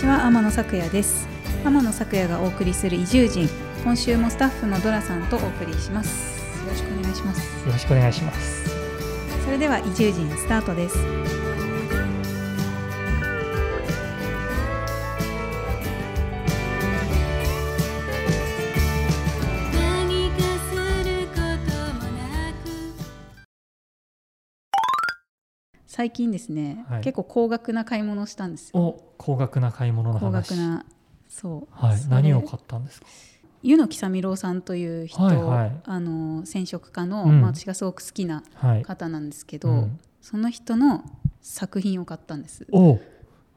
ちは天野咲也です。天野咲也がお送りする移住人。今週もスタッフのドラさんとお送りします。よろしくお願いします。よろしくお願いします。それでは移住人スタートです最近ですね、はい。結構高額な買い物をしたんですよ。お高額な買い物の高話額なそう、はい。何を買ったんですか？湯野木さみろうさんという人、はいはい。あの染色家の、うん。まあ、私がすごく好きなはい。方なんですけど、うん。その人の作品を買ったんです。お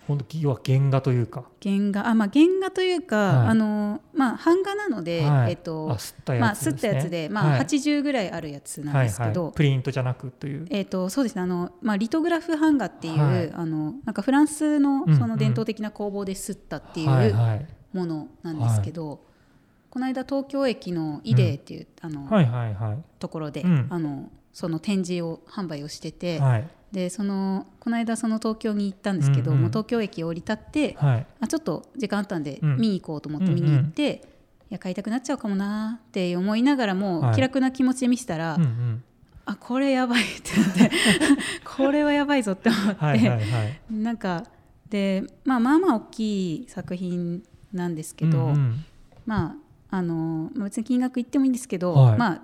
本当要は原画というか。原画。あまあ原画というか、はい。あのまあ版画なので、はい。えっとあ吸ったまあやつね。吸ったやつで、まあはい。80ぐらいあるやつなんですけど、はいはい、プリントじゃなくという。えっとそうですね。あの、まあ、リトグラフ版画っていう、はい。あのなんかフランスのうんうん。その伝統的な工房で吸ったっていはいうはい。ものなんですけど、この間東京駅のイデーっていう、あのはいはいはい。ところで、うん。あのその展示を販売をしてて、はいでそのこの間その東京に行ったんですけど、うんうん。もう東京駅を降り立って、はい。あちょっと時間あったんでうん。見に行こうと思って見に行って、いや買いたくなっちゃうかもなって思いながらも、はい。気楽な気持ちで見せたら、うんうん。あこれやばいってなって これはやばいぞって思って、はいなんかで、まあ、まあまあ大きい作品なんですけど、うんうん。まああのまあ別に金額言ってもいいんですけど、はい。まあ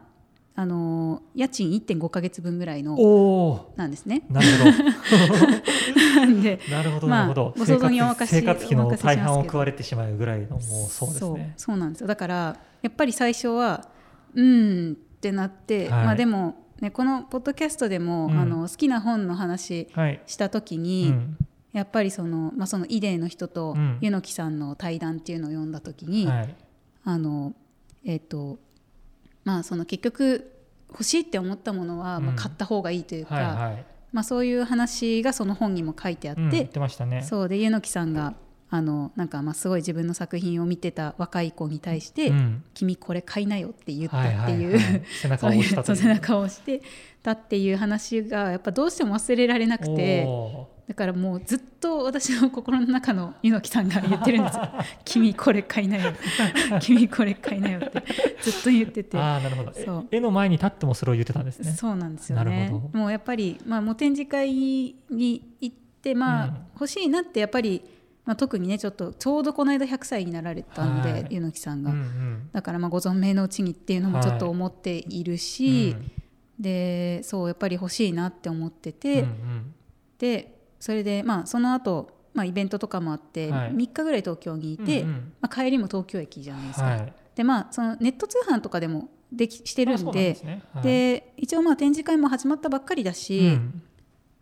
あの家賃1.5か月分ぐらいのおおなんですね。なるほど。なんで なるほどまあなるほど、ご想像にお任せ生活費の大半を食われてしまうぐらいのもうそうですそうねそうなんですよ。だからやっぱり最初はうーんってなって、はい。まあでも、ね、このポッドキャストでも、うん。あの好きな本の話はい、した時うに、ん。やっぱりその,、まあ、そのイデーの人とうん。柚木さんの対談っていうのを読んだ時に、はい。あのえっ、とまあその結局欲しいって思ったものは、まあ、うん買った方がいいというか、はいはい。まあ、そういう話がその本にも書いてあって、ってましたね。そうで柚木さんがあのなんかまあすごい自分の作品を見てた若い子に対して「うん。君これ買いなよ」って言ったはいってい。う、背中を押したという。そういうそう背中を押してたっていう話がやっぱどうしても忘れられなくておだからもうずっと私の心の中の柚木さんが言ってるんですよ「君これ買いなよ」「君これ買いなよ」ってずっと言ってて。ーああなるほど。えそう。絵の前に立ってもそれを言ってたんですね。そうなんですよなるねほど。もうやっぱり、まあ、もう展示会に行って、まあうん。欲しいなってやっぱり、まあ、特にねちょっとちょうどこの間100歳になられたんで、はい。柚木さんが、うんうん。だからまあご存命のうちにっていうのもちょっと思っているし、うん。でそうやっぱり欲しいなって思ってて、うんうん。でそれでまあその後、まあイベントとかもあって、はい。3日ぐらい東京にいて、うんうんまあ、帰りも東京駅じゃないですか。はい。でまあそのネット通販とかでもできしてるんんですね。はい。で一応まあ展示会も始まったばっかりだし、うん。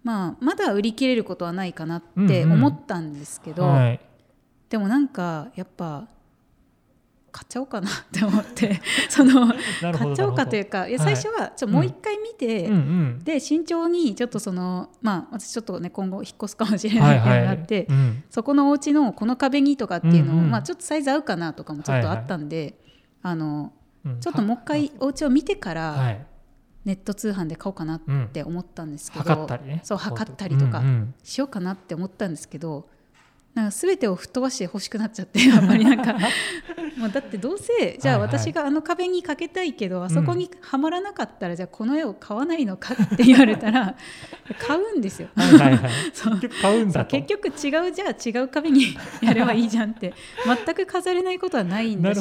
まあ、まだ売り切れることはないかなってうんうん。思ったんですけど、はい。でもなんかやっぱ買っちゃおうかなって思って その買っちゃおうかというかい。やはい最初はちょもう一回見て、うん。うん。で慎重にちょっとそのまあ私ちょっとね今後引っ越すかもしれないってい。うのがあって、うん。そこのお家のこの壁にとかっていうのを、うんうん。まあ、ちょっとサイズ合うかなとかもちょっとあったんで、あのうん。ちょっともう一回お家を見てから、はい。ネット通販で買おうかなって思ったんですけど、測ったりね。そう測ったりとかうんうん。しようかなって思ったんですけどなんか全てを吹っ飛ばして欲しくなっちゃってやっぱりなんか。もうだってどうせじゃあはいはい。私があの壁にかけたいけど、あそこにはまらなかったらじゃあこの絵を買わないのかって言われたら 買うんですよ。はいはいはい。そう。結局買うんだと。結局違うじゃあ違う壁にやればいいじゃんって。全く飾れないことはないんだし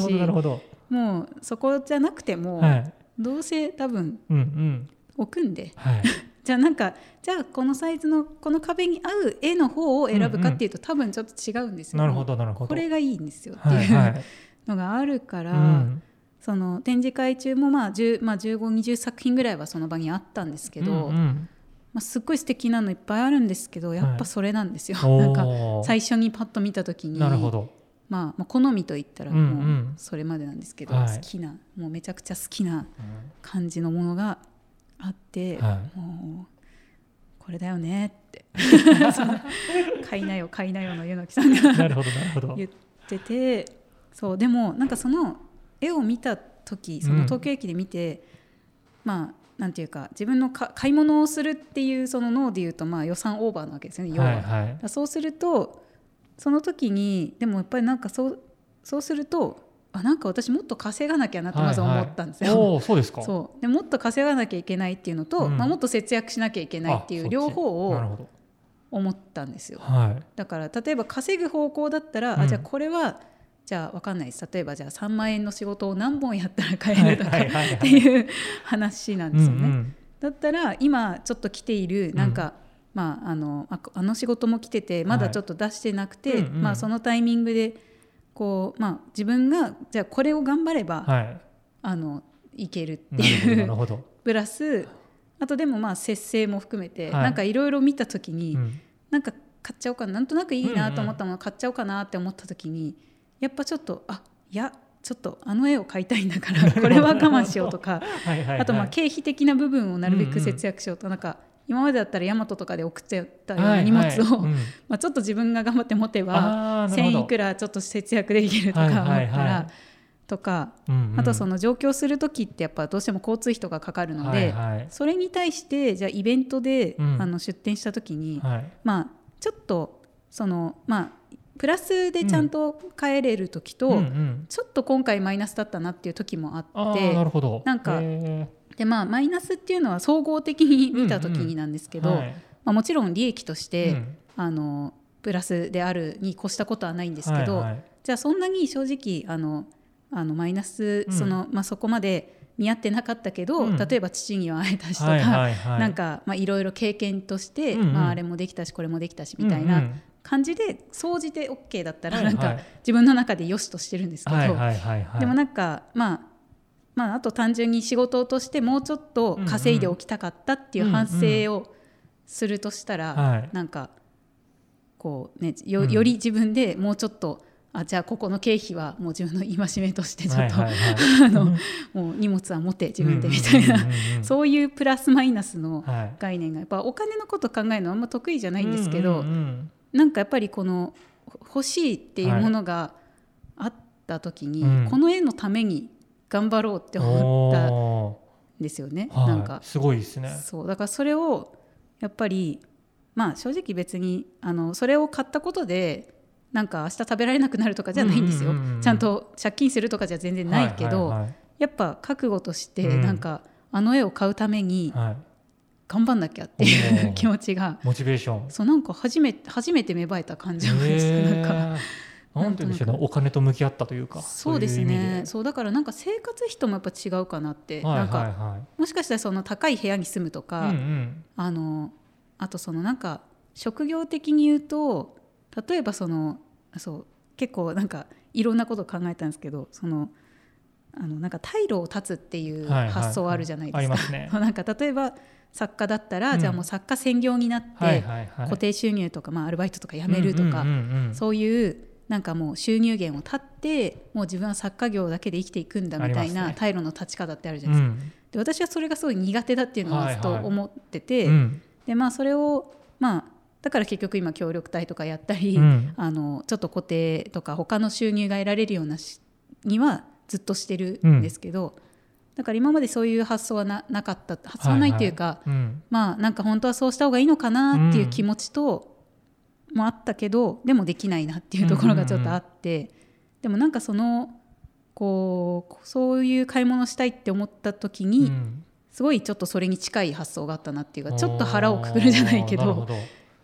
もうそこじゃなくても、はい。どうせ多分うんうん。置くんで。はいじゃあなんかじゃあこのサイズのこの壁に合う絵の方を選ぶかっていうと、多分ちょっと違うんですよ。なるほどなるほど。これがいいんですよってはいはいいうのがあるから、うん。その展示会中もまあ10、まあ、1520作品ぐらいはその場にあったんですけど、うんうん。まあ、すっごい素敵なのいっぱいあるんですけどやっぱそれなんですよ。おー。なんか最初にパッと見た時になるほど。まあ、まあ好みと言ったらうんうもうんそれまでなんですけど、はい。好きなもうめちゃくちゃ好きな感じのものがあって、はもうこれだよねって。その買いなよ買いなよの柚木さんがなるほどなるほど。言っててそうでもなんかその絵を見た時その東京駅で見て、まあなんていうか自分のか買い物をするっていうその脳でいうとまあ予算オーバーなわけですよね要は。はいはい。そうするとその時にでもやっぱりなんかそうそうするとあなんか私もっと稼がなきゃなってまず思ったんですよ。はいはい、そうですか。そう。でもっと稼がなきゃいけないっていうのと、うん。まあ、もっと節約しなきゃいけないっていう両方を思ったんですよ。はい。だから例えば稼ぐ方向だったら、うん。あじゃあこれはじゃあ分かんないです。例えばじゃあ3万円の仕事を何本やったら買えるとかっていう話なんですよね。うんうん。だったら今ちょっと来ているなんか、まあ、あのああの仕事も来ててまだちょっと出してなくて、はいうんうん。まあ、そのタイミングでこう、まあ、自分がじゃあこれを頑張れば、はい。あのいけるっていう。なるほど、プラスあとでもまあ節制も含めて、はい。なんかいろいろ見た時に、うん。なんか買っちゃおうかななんとなくいいなと思ったもの買っちゃおうかなって思った時にやっぱちょっとあいやちょっとあの絵を買いたいんだからこれは我慢しようとか はいあとまあ経費的な部分をなるべく節約しようとなんか今までだったらヤマトとかで送ってたような荷物を、まあちょっと自分が頑張って持てばあーなるほど。1000いくらちょっと節約できるとか思ったら、はいはいはい。とかうんうん。あとその上京する時ってやっぱどうしても交通費とかかかるので、はいはい。それに対してじゃあイベントで、うん。あの出店した時に、はい。まあちょっとそのまあプラスでちゃんと帰れる時と、うんうん。ちょっと今回マイナスだったなっていう時もあってなるほど。なんかへでまあマイナスっていうのは総合的に見た時になんですけど、ーはい。まあ、もちろん利益として、うん。あのプラスであるに越したことはないんですけど、はいはい。じゃあそんなに正直あのあのマイナス、うん。そのまあ、そこまで見合ってなかったけど、うん。例えば父には会えたしとか、はいはいはい。なんかまあいろいろ経験として、うんうん。まあ、あれもできたしこれもできたしみたいな感じで総じて OK だったらなんか自分の中で良しとしてるんですけど、はいはいはいはい。でもなんかまあまああと単純に仕事としてもうちょっと稼いでおきたかったっていう反省をするとしたら、はい。なんかこうねより自分でもうちょっと、あじゃあここの経費はもう自分の戒めとしてちょっと、荷物は持て自分でみたいな、うんうんうんうん。そういうプラスマイナスのはい概念がやっぱお金のこと考えるのはあんま得意じゃないんですけど、うんうんうんなんかやっぱりここ欲しいっていうものがあった時に、うん。この絵のために頑張ろうって思ったんおですよね。ー。はい。なんか。すごいですね。そう。だからそれをやっぱりまあ正直別にあのそれを買ったことでなんか明日食べられなくなるとかじゃないんですよ、ちゃんと借金するとかじゃ全然ないけど、やっぱ覚悟としてうん。なんか、あの絵を買うために頑張んなきゃっていう気持ちが。モチベーション。そうなんか初めて初めて芽生えた感じがですへー。なんかなんて言うんでしょうね。お金と向き合ったというかそうですね。そうだからなんか生活費ともやっぱ違うかなって、はいなんか、はい。はいもしかしたらその高い部屋に住むとか、うんうん。あのあとそのなんか職業的に言うと例えばそのそう結構なんかいろんなことを考えたんですけどそのあのなんか退路を断つっていうはいはい発想あるじゃないですか。ありますね。なんか例えば作家だったら、うん。じゃあもう作家専業になって、はいはいはい。固定収入とか、まあ、アルバイトとか辞めるとか、うんうんうんうん。そういうなんかもう収入源を断ってもう自分は作家業だけで生きていくんだみたいな退路の立ち方ってあるじゃないですか。で私はそれがすごい苦手だっていうのをずっとはい。はい思ってて、うん。でまあそれをまあだから結局今協力隊とかやったり、うん。あのちょっと固定とか他の収入が得られるようなしにはずっとしてるんですけど、だから今までそういう発想はななかった発想はないっていうか、うん。まあなんか本当はそうした方がいいのかなっていう気持ちと、もあったけどでもできないなっていうところがちょっとあって、でもなんかそのこうそういう買い物したいって思った時に、うん。すごいちょっとそれに近い発想があったなっていうかちょっと腹をくくるじゃないけど。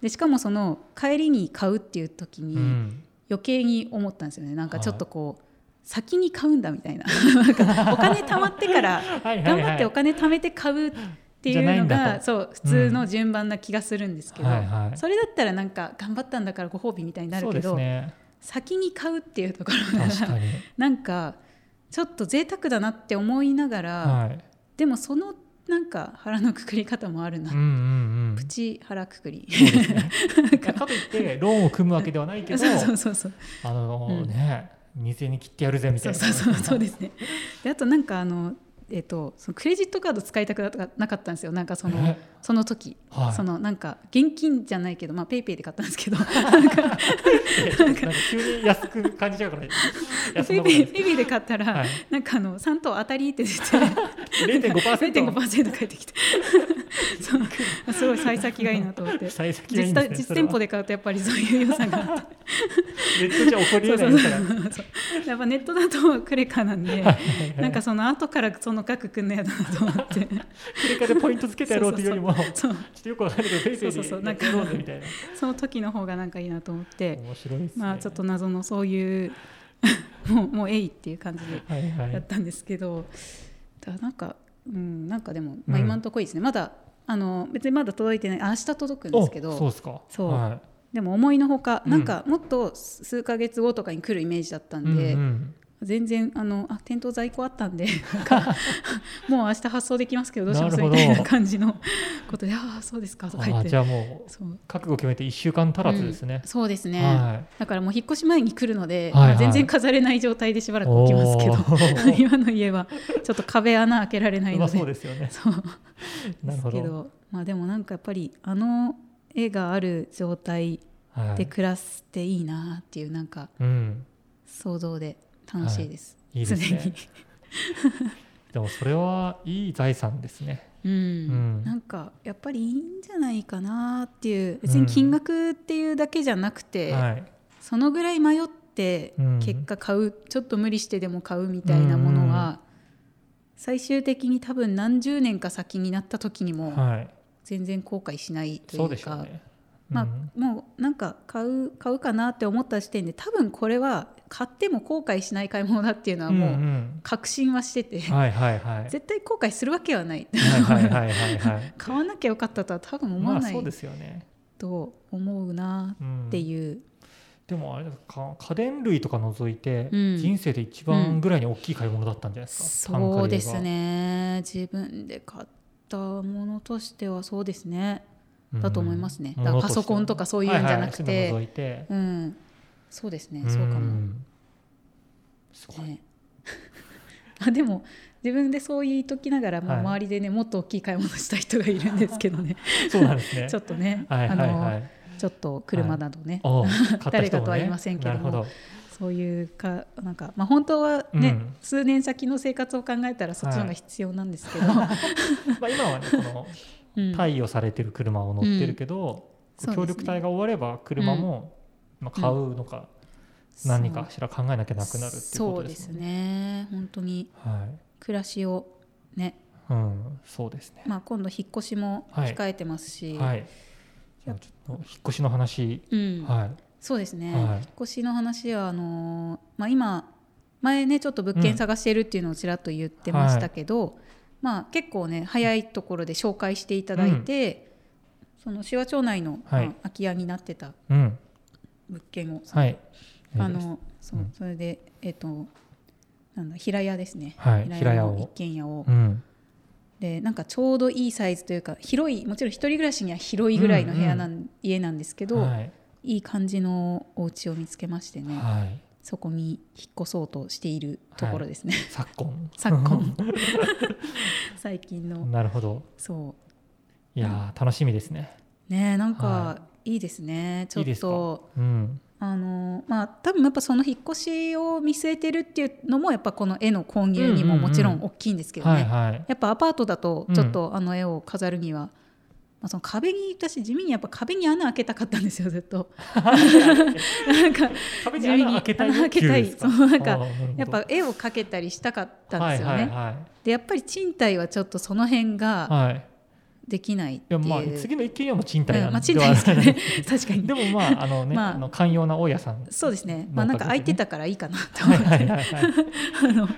でしかもその帰りに買うっていう時にうん。余計に思ったんですよね。なんかちょっとこう、先に買うんだみたいな。なんかお金貯まってから頑張ってお金貯めて買うっていうのがそう普通の順番な気がするんですけど、はいはい。それだったらなんか頑張ったんだからご褒美みたいになるけど、ね。先に買うっていうところが なんかちょっと贅沢だなって思いながら、はい。でもそのなんか腹のくくり方もあるな、うんうんうん。プチ腹くくり。ね。かといってローンを組むわけではないけどそうそうそうあのうん。ね2000に切ってやるぜみたいな。そうそうそうそうですね。であとなんかあのえっとそのクレジットカード使いたくなかったんですよ。なんかそのえ？その時、はい。そのなんか現金じゃないけどまあ PayPay で買ったんですけど。なんか急に安く感じちゃうから安 PayPay PayPay で買ったら、はい。なんかあの3等当たりって出て0.5% 0.5%返ってきて。すごい幸先がいいなと思って。幸先がいい実実店舗で買うとやっぱりそういう良さがあって。ネットやっぱネットだとクレカなんでなんかその後からその額くんのやだなと思って。クレカでポイントつけてやろうっていうよりもちょっとよくわかんないけどペイペイでやってやろうぜみたいな。その時の方がなんかいいなと思って。面白いですね。まあちょっと謎のそういう もうもうえいっていう感じではいはいやったんですけど、だからなんかうんなんかでも、まあ、うん今のところいいですね、まだあの別にまだ届いてない。あ明日届くんですけど。おそうですか？そう。はでも思いのほか、うんなん。かもっと数ヶ月後とかに来るイメージだったいんで、うんうん全然あのあ店頭在庫あったんで もう明日発送できますけどどうしますみたいな感じのことでああそうですかとか言って。あじゃあもう覚悟決めて1週間足らずですね、そうですね、はだからもう引っ越し前に来るので、はいはい。まあ全然飾れない状態でしばいらく置きますけど 今の家はちょっと壁穴開けられないまあのでそうですよね。そう。ですけどまあでもなんかやっぱりあの絵がある状態はい。で暮らしていいなっていうなんかうん。想像で楽しいです、い。いです常ね でもそれはいい財産ですね。に、うん。うん。なんかやっぱりいいんじゃないかなっていう別に金額っていうだけじゃなくて、はい。そのぐらい迷ってうん。結果買う、ちょっと無理してでも買うみたいなものは、最終的に多分何十年か先になった時にもはい。全然後悔しないといそううか、でしょうね。まあうん。もうなんか買う買うかなって思った時点で多分これは買っても後悔しない買い物だっていうのはもんうん。確信はしてて、はいはいはい。絶対後悔するわけはない。買わなきゃよかったとは多分思わないですよね、と思うなうんっていう、でもあれですか家電類とか除いて、うん。人生で一番ぐらいに大きい買い物だったんじゃないですか、単価言えばそうですね自分で買ったものとしてはそうですね。だと思いますね、うん。だからパソコンとかそういうんじゃなくて、はいはいて、うんそうですねそうかも、んすごい、ね、あでも自分でそう言いときながら、まあ、はい。周りでねもっと大きい買い物した人がいるんですけどね。そうなんですね。ちょっとね、はいはいあのはいちょっと車などね、おう買った人もね誰かとは言いませんけどもそういうかなんか、まあ、本当はね、うん。数年先の生活を考えたらそっちの方が必要なんですけど、まあ今はねこのうん。貸与されてる車を乗ってるけど、そうですね。協力隊が終われば車も、まあ、買うのか何かしら考えなきゃなくなるっていうそうですことですね。ね本当にはい。暮らしをね、うん、そうですね。まあ、今度引っ越しも控えてますし、はい。じゃあちょっと引っ越しの話、うん。はい。そうですね、はい。引っ越しの話はあのーまあ、今前ねちょっと物件探してるっていうのをちらっと言ってましたけど、まあ、結構ね早いところで紹介していただいて、その紫波町内の、はい。まあ空き家になってたうん。物件を、はい。あのそううん。それで、えっとなんだ平屋ですね、はい。平屋をの一軒家を、うん。でなんかちょうどいいサイズというか広いもちろん一人暮らしには広いぐらいの部屋なん、家なんですけど、はい。いい感じのお家を見つけましてね、はい。そこに引っ越そうとしているところですね、昨今。昨今。最近の。なるほど。そいやー楽しみですね。うねなんはかいいですねちょっと。うん。あのまあ多分やっぱその引っ越しを見据えてるっていうのもやっぱこの絵の購入にももちろん大きいんですけどね。やっぱアパートだとちょっとあの絵を飾るには、まあ、その壁に私地味にやっぱ壁に穴開けたかったんですよずっと。なんか壁に穴開けたい。そうなんかやっぱ絵を描けたりしたかったんですよね、でやっぱり賃貸はちょっとその辺はい。がはい。できないっていやまあ次の一軒家も賃貸なんうんまあ賃貸ですけどね。確かに。でもまああのね、まああの寛容な大家さん。そうですね。まあなんか空いてたからいいかなとはい思って、はいはいは あの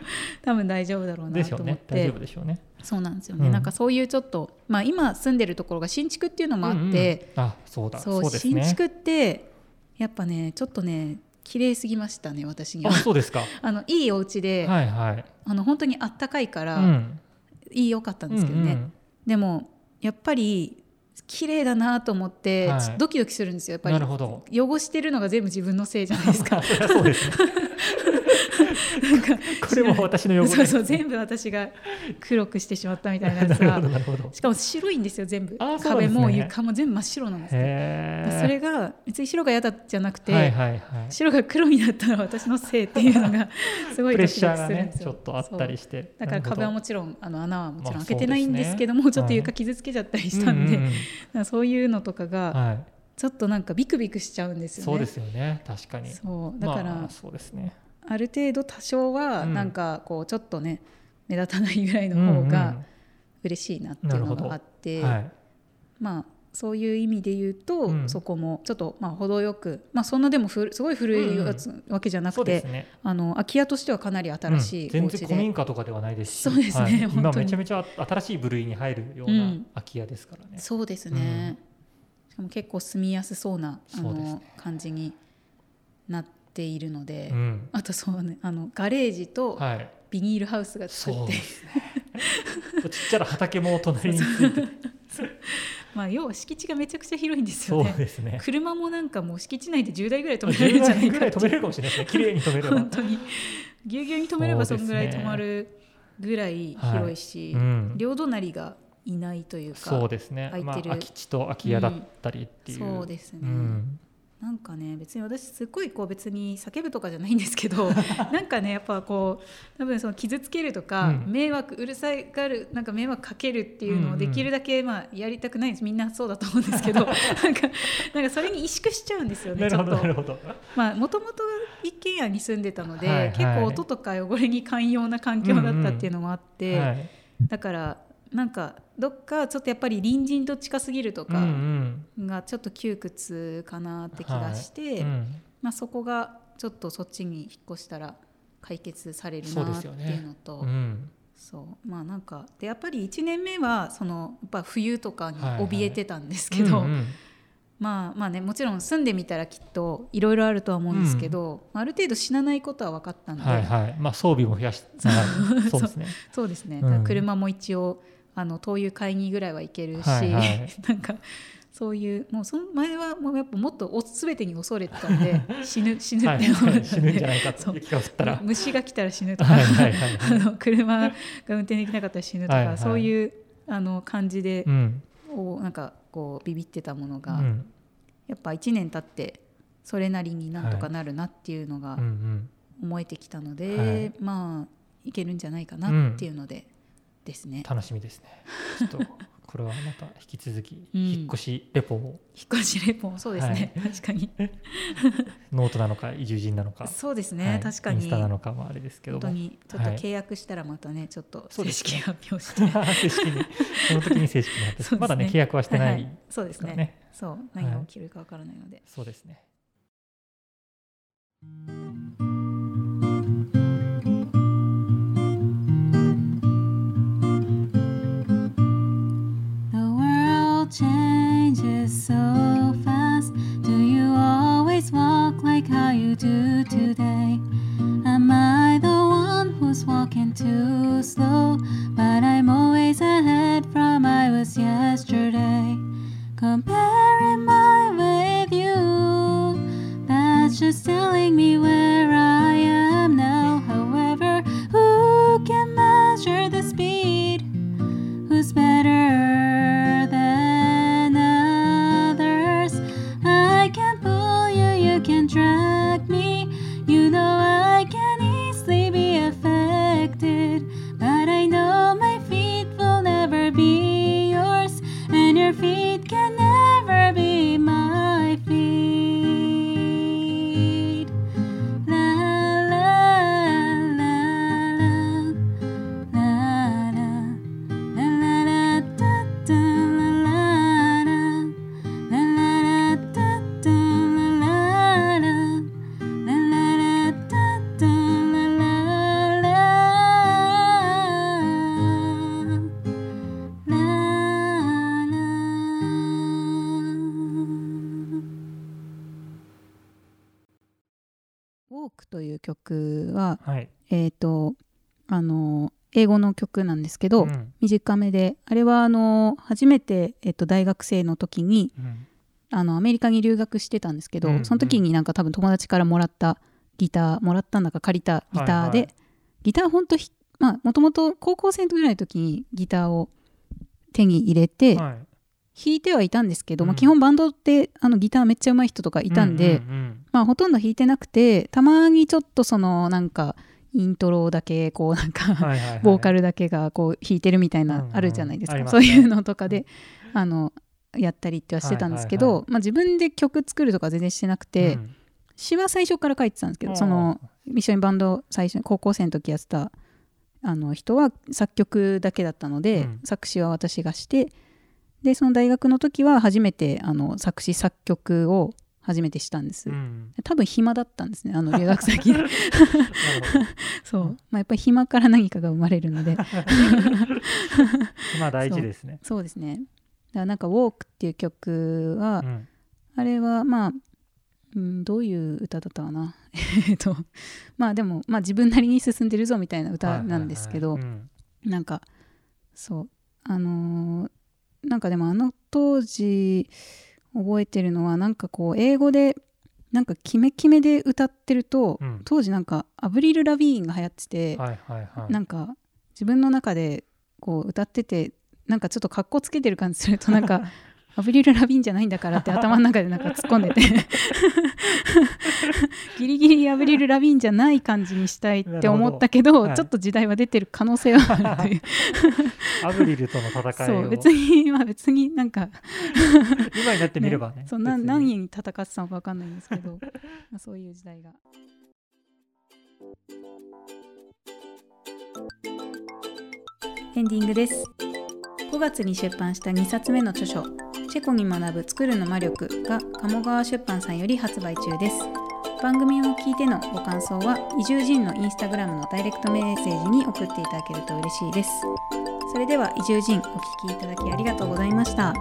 多分大丈夫だろうなと思っ。ね。大丈て夫でしょうね。そうなんですよね、うん。なんかそういうちょっとまあ今住んでるところが新築っていうのもあって、うんうん。あそうだ。そうね。新築ってやっぱねちょっとね綺麗すぎましたね私には。あそうですか。あのいいお家で、はいはい。あの本当にあったかいから、うん。いいよかったんですけどね、うんうん。でもやっぱり綺麗だなと思って、はドキドキするんですよやっぱり。汚してるのが全部自分のせいじゃないですか そうですね。これも私の汚れそうそう全部私が黒くしてしまったみたいなやつ なるほどがなるほど。しかも白いんですよ全部。ね。壁も床も全部真っ白なんですよへえそれが別に白が嫌だじゃなくて、はいはいはい。白が黒になったら私のせいっていうのが すごいプレッドキドキシャーがねするんですよ。ちょっとあったりして。だから壁はもちちろんあの穴はもちろんまあ開けてないんですけども、そうですね。ちょっと床傷つけちゃったりしたんで、だからそういうのとかがはい。ちょっとなんかビクビクしちゃうんですよね。そうですよね。確かに。そう。だから、まあそうですねある程度多少はうん。なんかこうちょっとね目立たないぐらいの方が嬉しいなっていうのがあって、うんうんはい。まあそういう意味で言うと、うん。そこもちょっとまあ程よく、まあ、そんなでもふすごい古いやつ、わけじゃなくてね。あの空き家としてはかなり新しいうん。全然古民家とかではないですし。そうですねはい。今めちゃめちゃ新しい部類に入るよううなん。空き家ですからね、そうですね、しかも結構住みやすそうなあのね。感じになっているので、うん。あとそうねあのガレージとはい。ビニールハウスが作って、そうですね。ちっちゃな畑も隣について。まあ要は敷地がめちゃくちゃ広いんですそうよね。ですね。車もなんかもう敷地内で10台ぐらい止められるんじゃない10ぐからいう。い止めれるかもしれないですね。綺麗に止めれば。本当に。ぎゅうぎゅうに止めればそそうですねんぐらい止まるぐらい広いし、うん。両隣がいないというかそうですね。空いてる。まあ空き地と空き家だったりっていう、そうですね、うんなんかね別に私すっごいこう別に叫ぶとかじゃないんですけど なんかねやっぱこう多分その傷つけるとか、うん。迷惑うるさがるなんか迷惑かけるっていうのうんうんをできるだけまあやりたくないんです。みんなそうだと思うんですけど なんかなんかそれに萎縮しちゃうんですよねちょっと。どなるほど。まあもともと一軒家に住んでたので、はいはい。結構音とか汚れに寛容な環境だったっていうのもあって、はい。だからなんかどっかちょっとやっぱり隣人と近すぎるとうんかうん。がちょっと窮屈かなって気がして、うん。まあ、そこがちょっとそっちに引っ越したら解決されるなっていうのとうんそう。まあなんかでやっぱり1年目はそのやっぱ冬とかに怯えてたんですけど、うんうん。まあまあねもちろん住んでみたらきっといろいろあるとは思うんですけど、ある程度死なないことは分かったんで、はいはい。まあ装備も増やし そう。ですね。そうですね、車も一応あの灯油買いにぐらいは行けるし、はいはい。なんかそういうもうその前はもうやっぱもっとお全てに恐れてたんで 死ぬ死ぬって思って死ぬんじゃないか雪が降ったら。虫が来たら死ぬとか、はいはいはいはい。あの車が運転できなかったら死ぬとか、はいはい。そういうあの感じでう、ん。おなんかこうビビってたものうが、ん。やっぱ1年経ってそれなりになんとかなるなっていうのがうんうん。思えてきたので、はい。まあいけるんじゃないかなっていうので、ですね。楽しみですね。ちょっとこれはまた引き続きうん。引っ越しレポを。引っ越しレポもそうですね、確かに。ノートなのか移住人なのか。そうですね、はい。確かに。インスタなのかもあれですけども。本当にちょっとはい。契約したらまたねちょっと正式発表して、正式に。その時に正式になって、そうですね。まだね契約はしてないはい。そうですね。そう。何が起きるかわからないので、そうですねクという曲ははい、えっ、とあの英語の曲なんですけど、うん。短めであれはあの初めて、えっと大学生の時にうん。あのアメリカに留学してたんですけど、うんうん。その時になんか多分友達からもらったギターもらったんだか借りたギターで、はいはい。ギターほんとひまあもともと高校生ぐらいの時にギターを手に入れて、はい弾いてはいたんですけど、まあ、うん基本バンドってあのギターめっちゃ上手い人とかいたんで、うんうんまあ、ほとんど弾いてなくてたまにちょっとそのなんかイントロだけこうなんうんかはいはいはい。ボーカルだけがこう弾いてるみたいうんうなん。あるじゃないですか、ありますね。そういうのとかであのやったりってはしてたんですけど、はいはいまあ、自分で曲作るとか全然してなくて、うん。詩は最初から書いてたんですけどその一緒にバンド最初に高校生の時やってたあの人は作曲だけだったので、うん。作詞は私がしてでその大学の時は初めてあの作詞作曲を初めてしたんです、うん。多分暇だったんですねあの 留学先で。そう、うんまあ、やっぱり暇から何かが生まれるので。どまあ大事ですね。そう。ですね。だからなんか「ウォークっていう曲は、うん。あれはまあ、うん、どういう歌だったかな。えっとまあでも、まあ、自分なりに進んでるぞみたいな歌なんですけど、なんかそう。あのーなんかでもあの当時覚えてるのはなんかこう英語でなんかキメキメで歌ってると、うん。当時なんかアブリル・ラビーンが流行ってて、うんはいはいはい。なんか自分の中でこう歌っててなんかちょっとかっこつけてる感じするとなんか アブリル・ラビーンじゃないんだからって頭の中でなんか突っ込んでて。ギリギリアブリル・ラビーンじゃない感じにしたいって思ったけどはい。ちょっと時代は出てる可能性はある。というアブリルとの戦いを。そう別にまあ別になんか 今になってみればね。そうな何に戦ってたのか分かんないんですけどまあそういう時代が。エンディングです。5月に出版した2冊目の著書「チェコに学ぶ作るの魔力」が鴨川出版さんより発売中です。番組を聞いてのご感想は移住人のインスタグラムのダイレクトメッセージに送っていただけると嬉しいです。それでは移住人お聞きいただきありがとうございました。